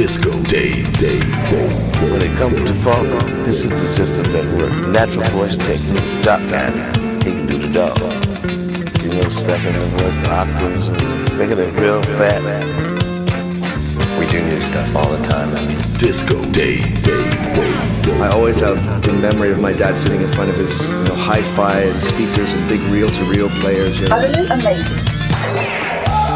Disco Day, Day, Day. When it comes to funk, this is the system that works. Natural voice technique. Doc got it. He can do the dog. You know, stepping the voice octaves, making it real fat. We do new stuff all the time. Disco Day, Day, Day, Day. I always have the memory of my dad sitting in front of his you know, hi-fi and speakers and big reel-to-reel players. You know. Utterly amazing.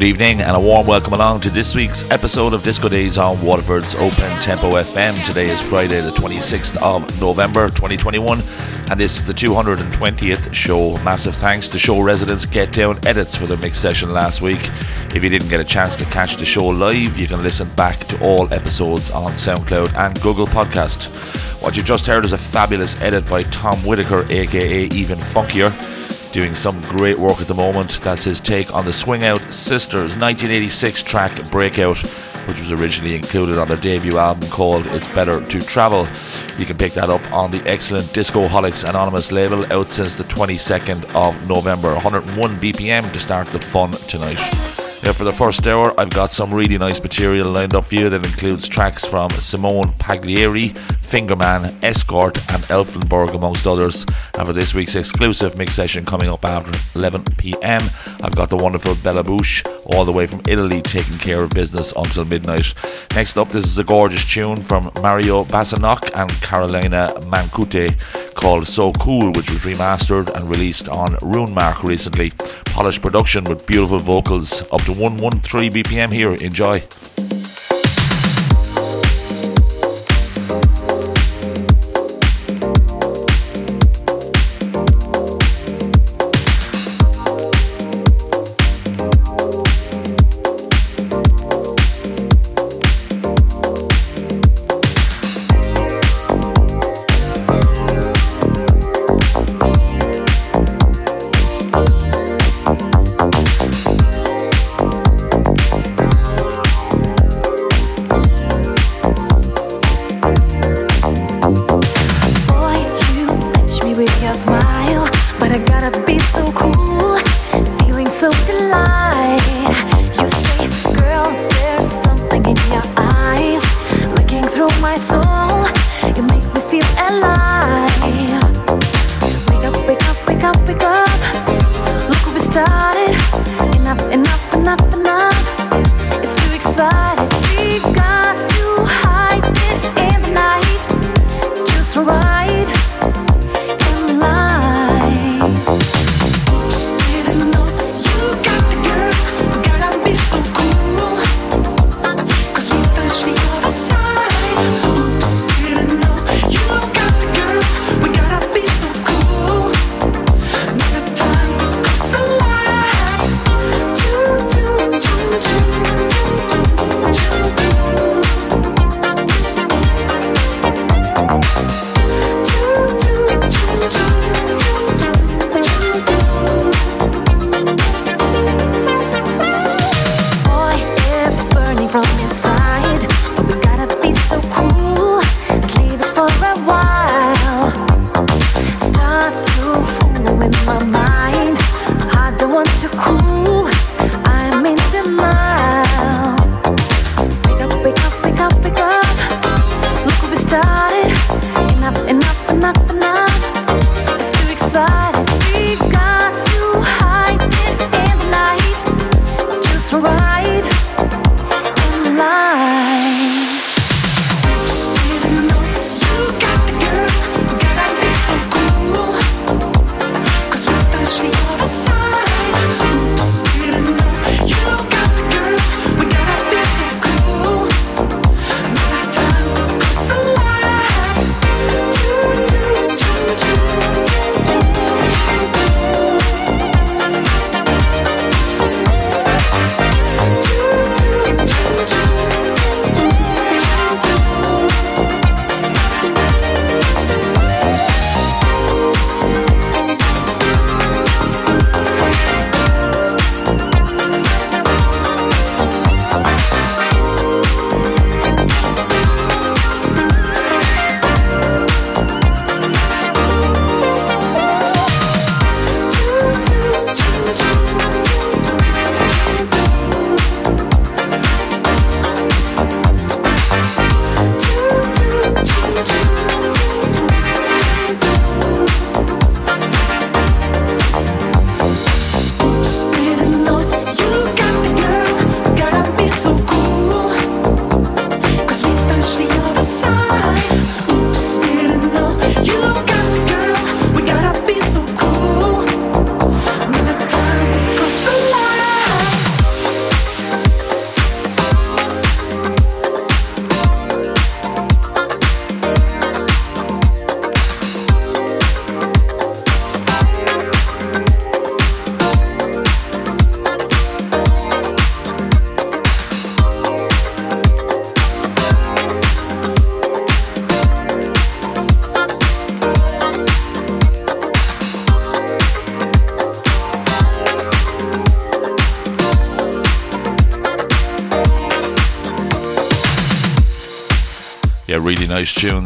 Good evening and a warm welcome along to this week's episode of Disco Days on Waterford's Open Tempo FM. Today is Friday, the 26th of November 2021, and this is the 220th show. Massive thanks to show residents Get Down Edits for their mix session last week. If you didn't get a chance to catch the show live, you can listen back to all episodes on SoundCloud and Google Podcast. What you just heard is a fabulous edit by Tom Whitaker, aka Even Funkier doing some great work at the moment. That's his take on the Swing Out Sisters 1986 track Breakout, which was originally included on their debut album called It's Better to Travel. You can pick that up on the excellent Disco Discoholics Anonymous label out since the 22nd of November. 101 BPM to start the fun tonight. Now, for the first hour, I've got some really nice material lined up for you that includes tracks from Simone Pagliari, Fingerman, Escort, and Elfenberg, amongst others. For this week's exclusive mix session coming up after 11 pm, I've got the wonderful Bella Bush, all the way from Italy, taking care of business until midnight. Next up, this is a gorgeous tune from Mario Basanov and Carolina Mancute called So Cool, which was remastered and released on Rune Mark recently. Polished production with beautiful vocals, up to 113 BPM here. Enjoy.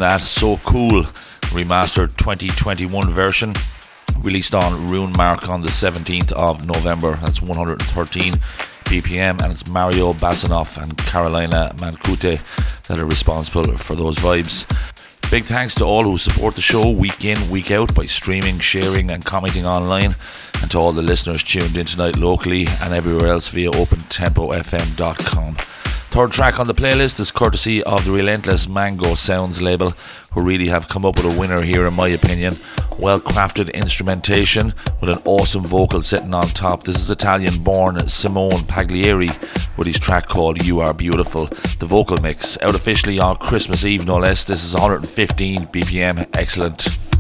That. So cool. Remastered 2021 version. Released on Rune Mark on the 17th of November. That's 113 BPM. And it's Mario Basanov and Carolina Mancute that are responsible for those vibes. Big thanks to all who support the show week in, week out by streaming, sharing, and commenting online, and to all the listeners tuned in tonight locally and everywhere else via OpenTempoFM.com. Third track on the playlist is courtesy of the relentless Mango Sounds label, who really have come up with a winner here, in my opinion. Well crafted instrumentation with an awesome vocal sitting on top. This is Italian born Simone Pagliari with his track called You Are Beautiful. The vocal mix out officially on Christmas Eve, no less. This is 115 BPM. Excellent.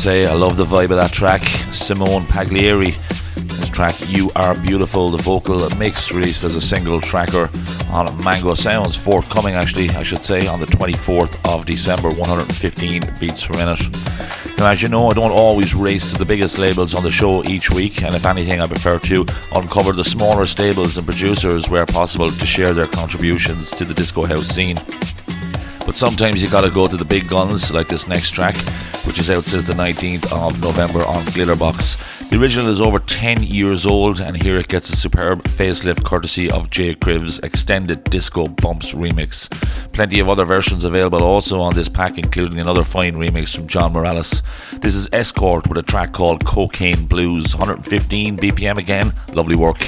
Say, I love the vibe of that track. Simone Pagliari, this track, You Are Beautiful, the vocal mix released as a single tracker on Mango Sounds, forthcoming actually, I should say, on the 24th of December, 115 beats per minute. Now, as you know, I don't always race to the biggest labels on the show each week, and if anything, I prefer to uncover the smaller stables and producers where possible to share their contributions to the disco house scene. But sometimes you gotta go to the big guns, like this next track, which is out since the 19th of November on Glitterbox. The original is over 10 years old, and here it gets a superb facelift courtesy of JKriv's extended Disco Bumps remix. Plenty of other versions available also on this pack, including another fine remix from John Morales. This is Escort with a track called Cocaine Blues, 115 BPM again. Lovely work.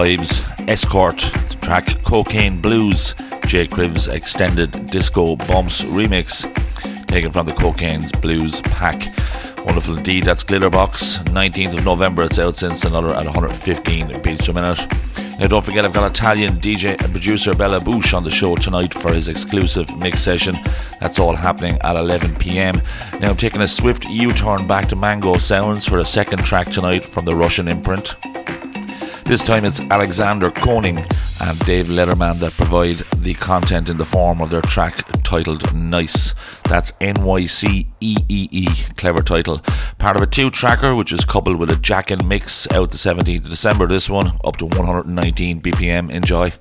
Vibes. Escort, track Cocaine Blues, JKriv's Extended Disco Bumps Remix, taken from the Cocaine's Blues pack. Wonderful indeed, that's Glitterbox. 19th of November, it's out since another at 115 beats per minute. Now, don't forget, I've got Italian DJ and producer Bella Bush on the show tonight for his exclusive mix session. That's all happening at 11 pm. Now, I'm taking a swift U turn back to Mango Sounds for a second track tonight from the Russian imprint. This time it's Alexander Koning and Dave Letterman that provide the content in the form of their track titled Nice. That's N Y C E E E, clever title. Part of a two tracker which is coupled with a jack and mix out the 17th of December. This one up to 119 BPM. Enjoy.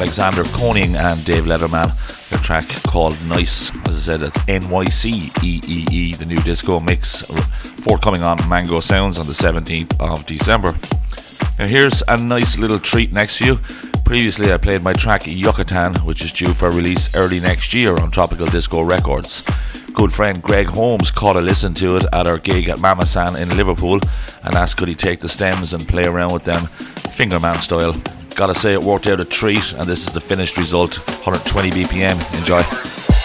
Alexander Koning and Dave Letterman. Their track called Nice. As I said, it's NYC EEE, the new disco mix, forthcoming on Mango Sounds on the 17th of December. Now, here's a nice little treat next to you. Previously, I played my track Yucatan, which is due for release early next year on Tropical Disco Records. Good friend Greg Holmes caught a listen to it at our gig at Mama San in Liverpool and asked could he take the stems and play around with them fingerman style. Gotta say, it worked out a treat, and this is the finished result 120 BPM. Enjoy.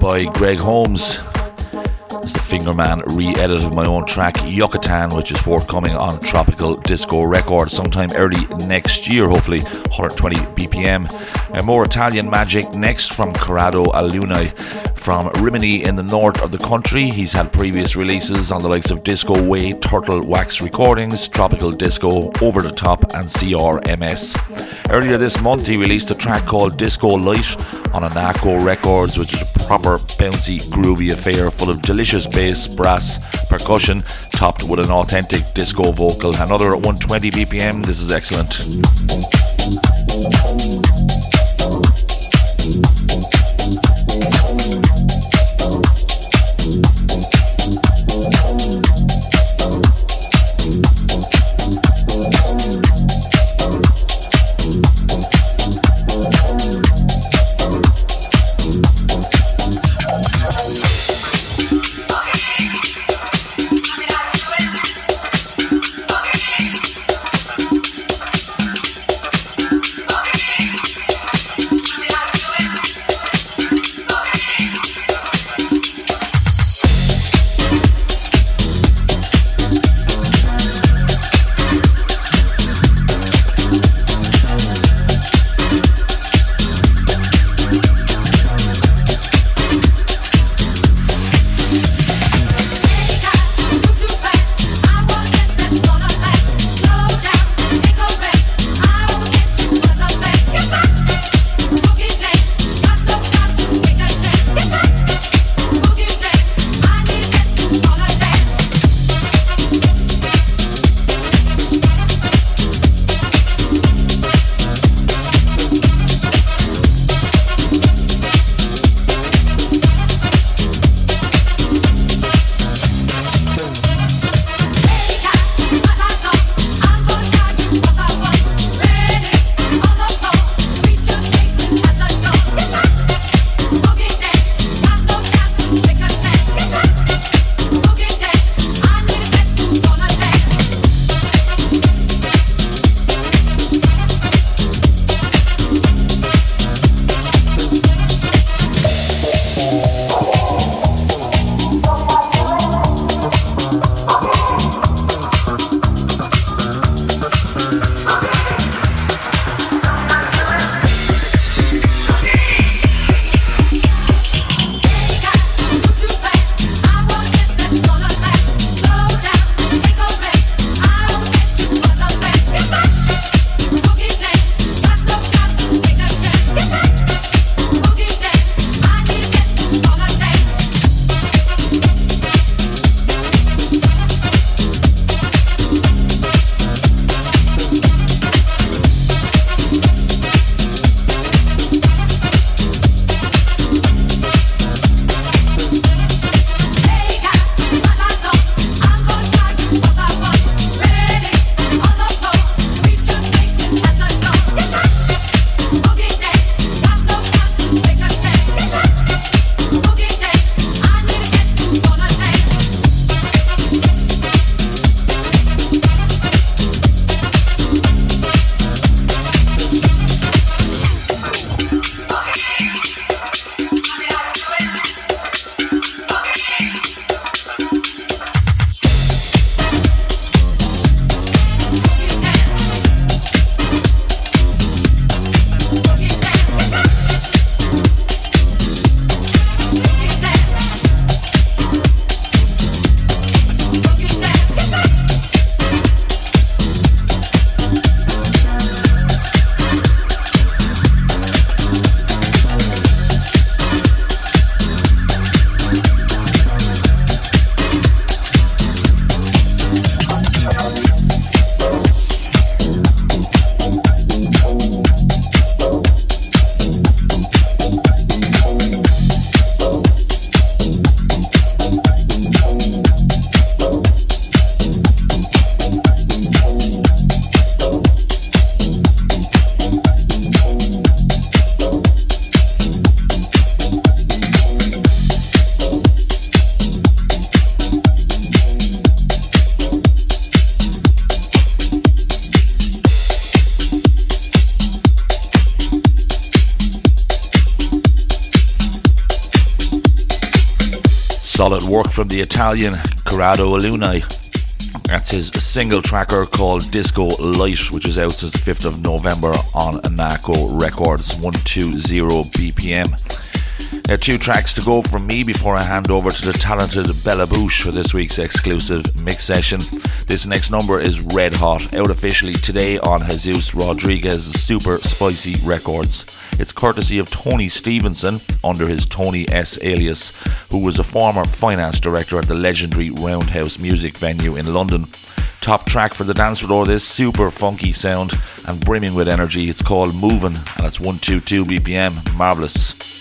By Greg Holmes. It's the Fingerman re edit of my own track Yucatan, which is forthcoming on Tropical Disco Records sometime early next year, hopefully 120 BPM. And uh, more Italian magic next from Corrado Alunni from Rimini in the north of the country. He's had previous releases on the likes of Disco Way, Turtle Wax Recordings, Tropical Disco, Over the Top, and CRMS. Earlier this month, he released a track called Disco Light on Anaco Records, which is a proper bouncy, groovy affair full of delicious bass, brass, percussion, topped with an authentic disco vocal. Another at 120 BPM. This is excellent. The Italian Corrado Alunni. That's his single tracker called Disco Light, which is out since the 5th of November on Anako Records 120 BPM. There are two tracks to go from me before I hand over to the talented Bella Bouche for this week's exclusive mix session. This next number is Red Hot, out officially today on Jesus Rodriguez Super Spicy Records. It's courtesy of Tony Stevenson under his Tony S alias, who was a former finance director at the legendary Roundhouse music venue in London. Top track for the dance floor, this super funky sound and brimming with energy. It's called Moving and it's 122 BPM. Marvelous.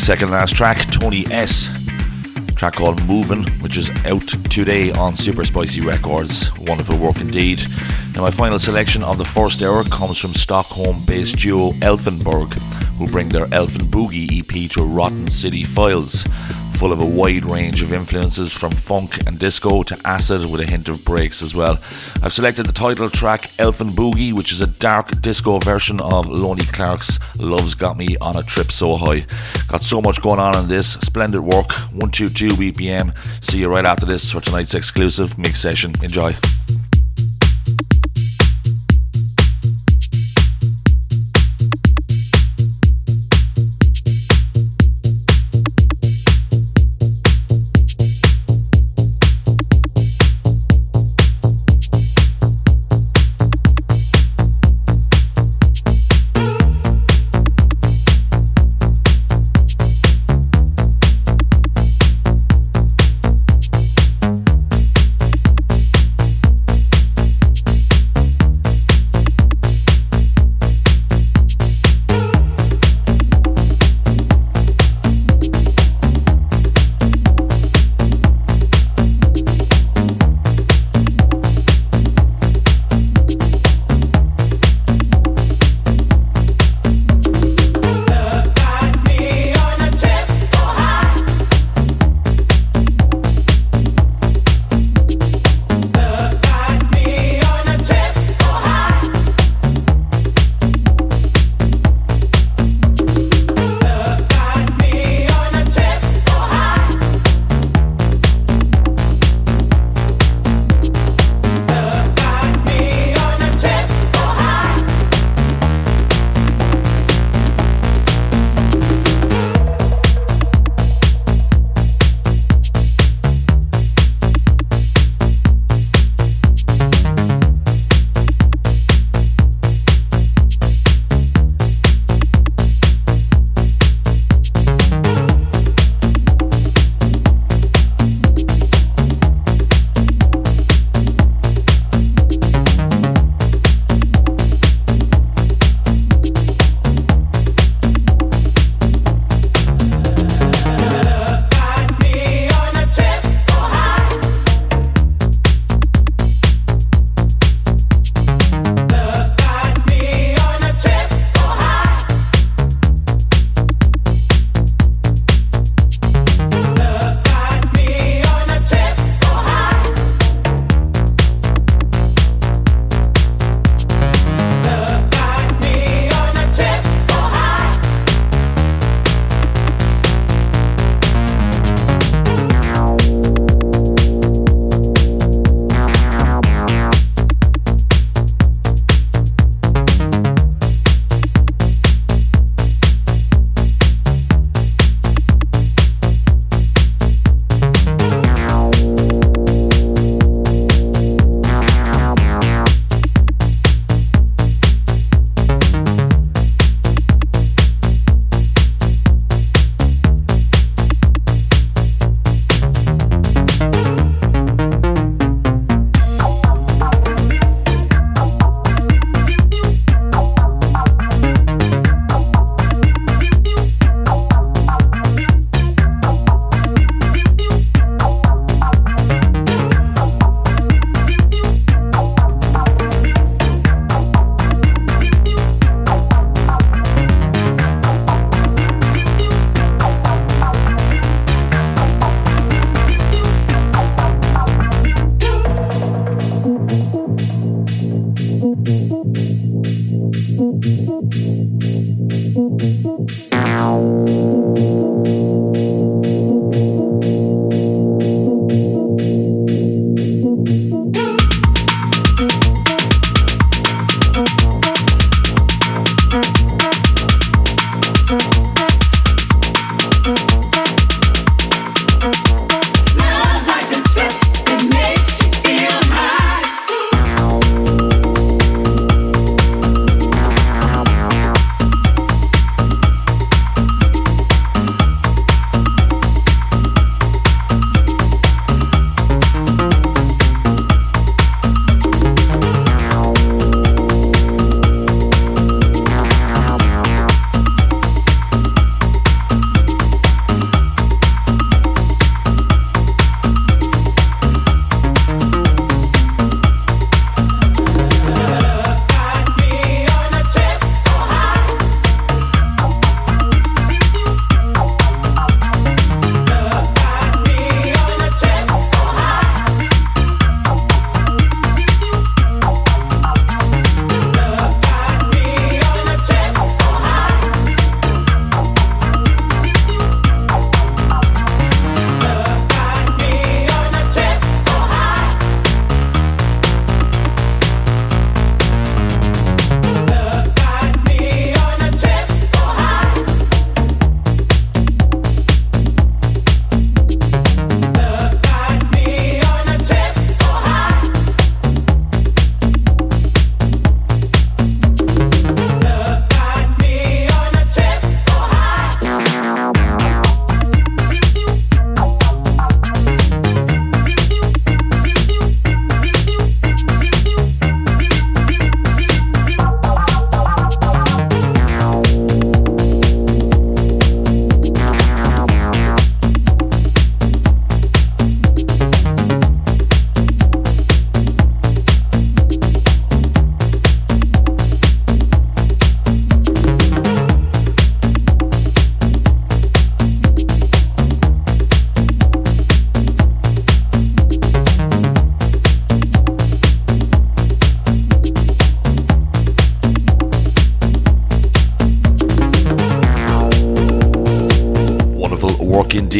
Second last track, Tony S. track called Moving, which is out today on Super Spicy Records. Wonderful work indeed. Now, my final selection of the first hour comes from Stockholm based duo Elfenberg, who bring their Elfen Boogie EP to Rotten City Files full of a wide range of influences from funk and disco to acid with a hint of breaks as well. I've selected the title track Elfen Boogie, which is a dark disco version of Loni Clark's Love's Got Me on a Trip So High. Got so much going on in this. Splendid work. 122 BPM. See you right after this for tonight's exclusive mix session. Enjoy.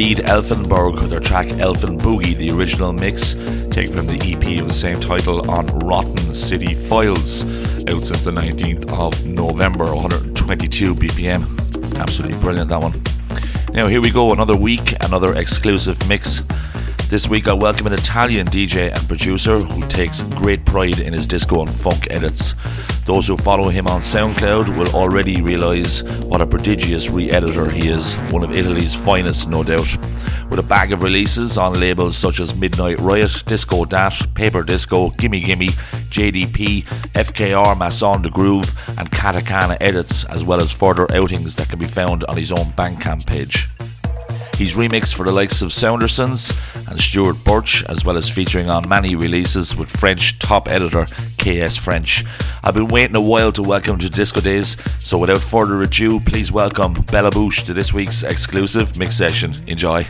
Indeed Elfenberg with their track Elfen Boogie, the original mix, taken from the EP of the same title on Rotten City Files, out since the 19th of November, 122 BPM. Absolutely brilliant, that one. Now, here we go, another week, another exclusive mix. This week, I welcome an Italian DJ and producer who takes great pride in his disco and funk edits. Those who follow him on SoundCloud will already realise what a prodigious re editor he is, one of Italy's finest, no doubt. With a bag of releases on labels such as Midnight Riot, Disco Dat, Paper Disco, Gimme Gimme, JDP, FKR, Masson de Groove, and Katakana edits, as well as further outings that can be found on his own Bandcamp page. He's remixed for the likes of Saundersons and Stuart Birch, as well as featuring on many releases with French top editor KS French. I've been waiting a while to welcome to Disco Days, so without further ado, please welcome Bella Bouche to this week's exclusive mix session. Enjoy.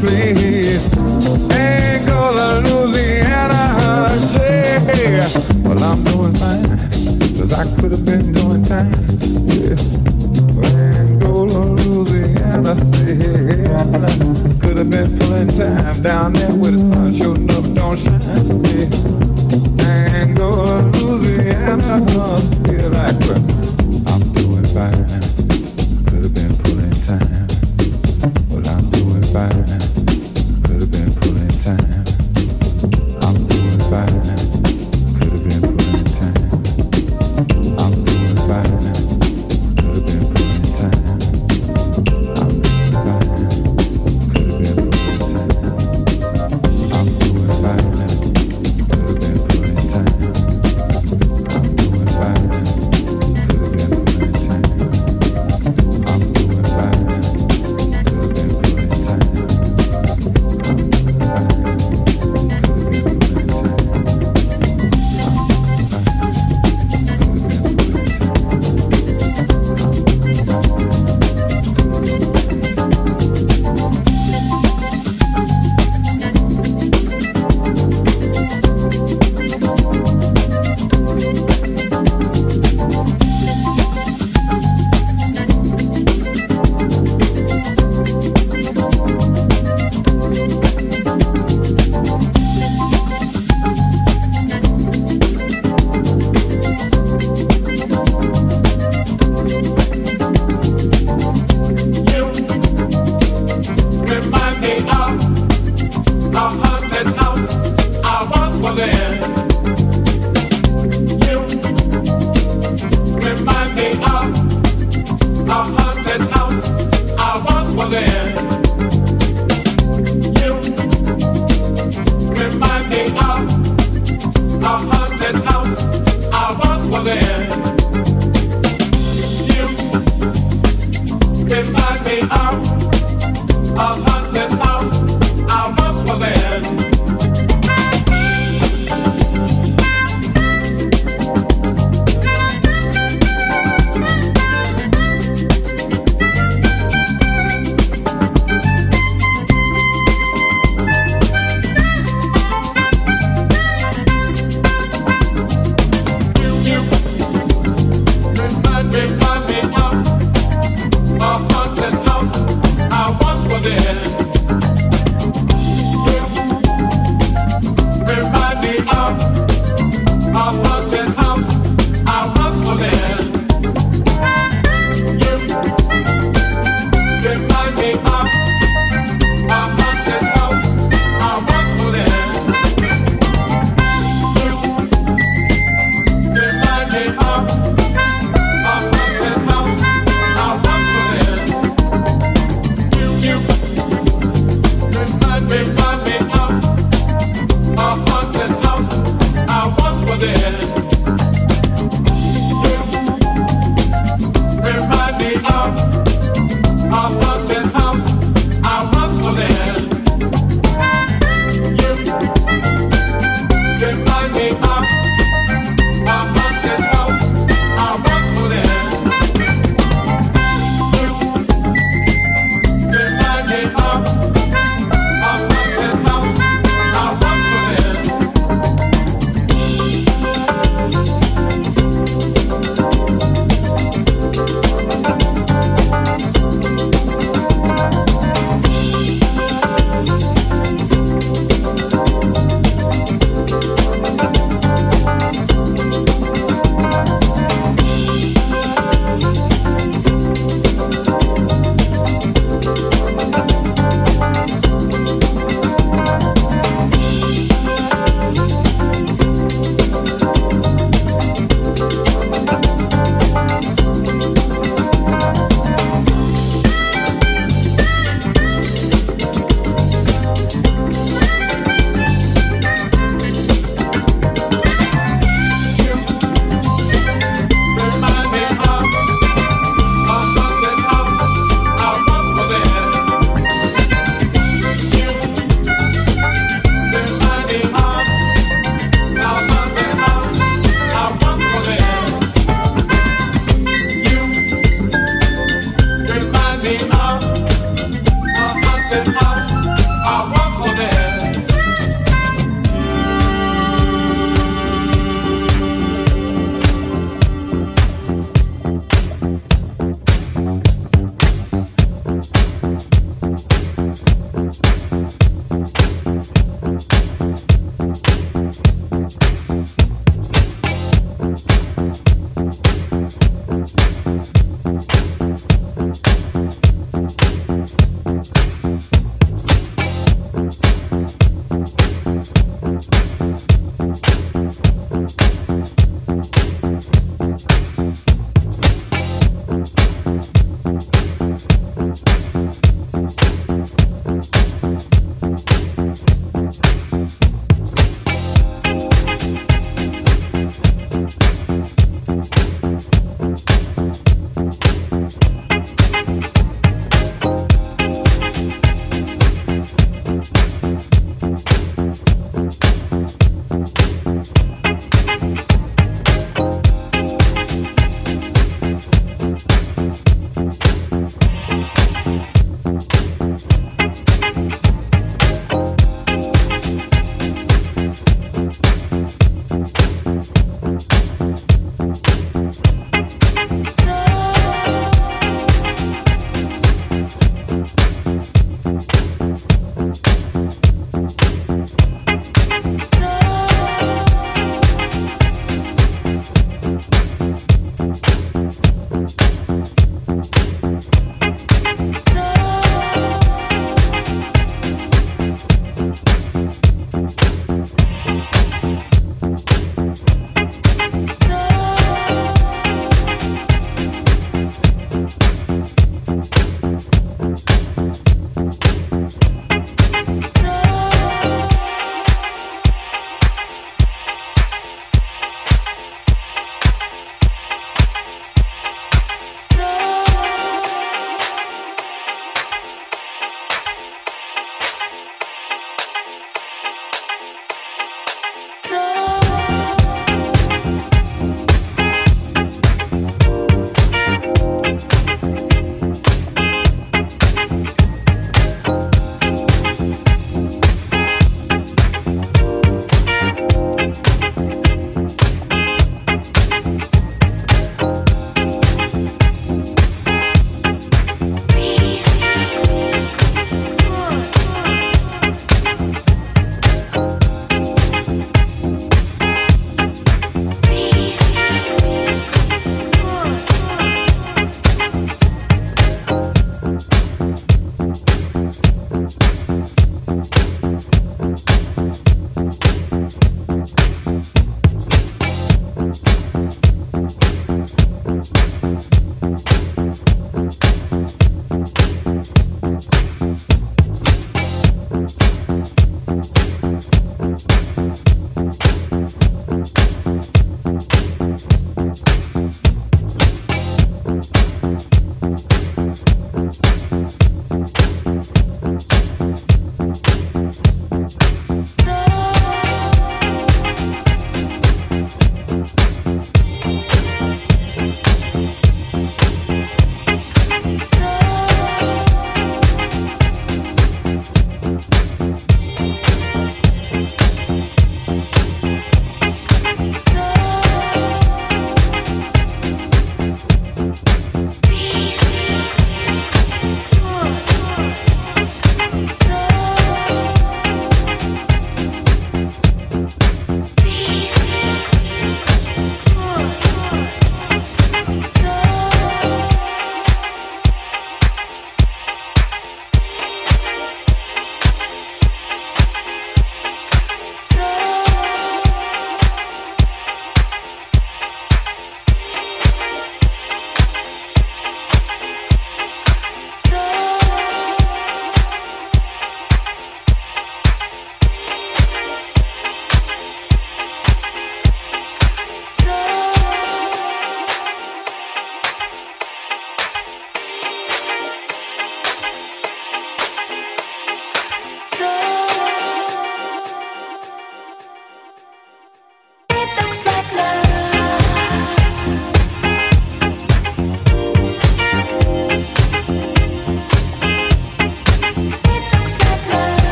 please. Angola, Louisiana, yeah. Well, I'm doing fine, cause I could have been doing time. Yeah. Angola, Louisiana, yeah. Could have been pulling time down there with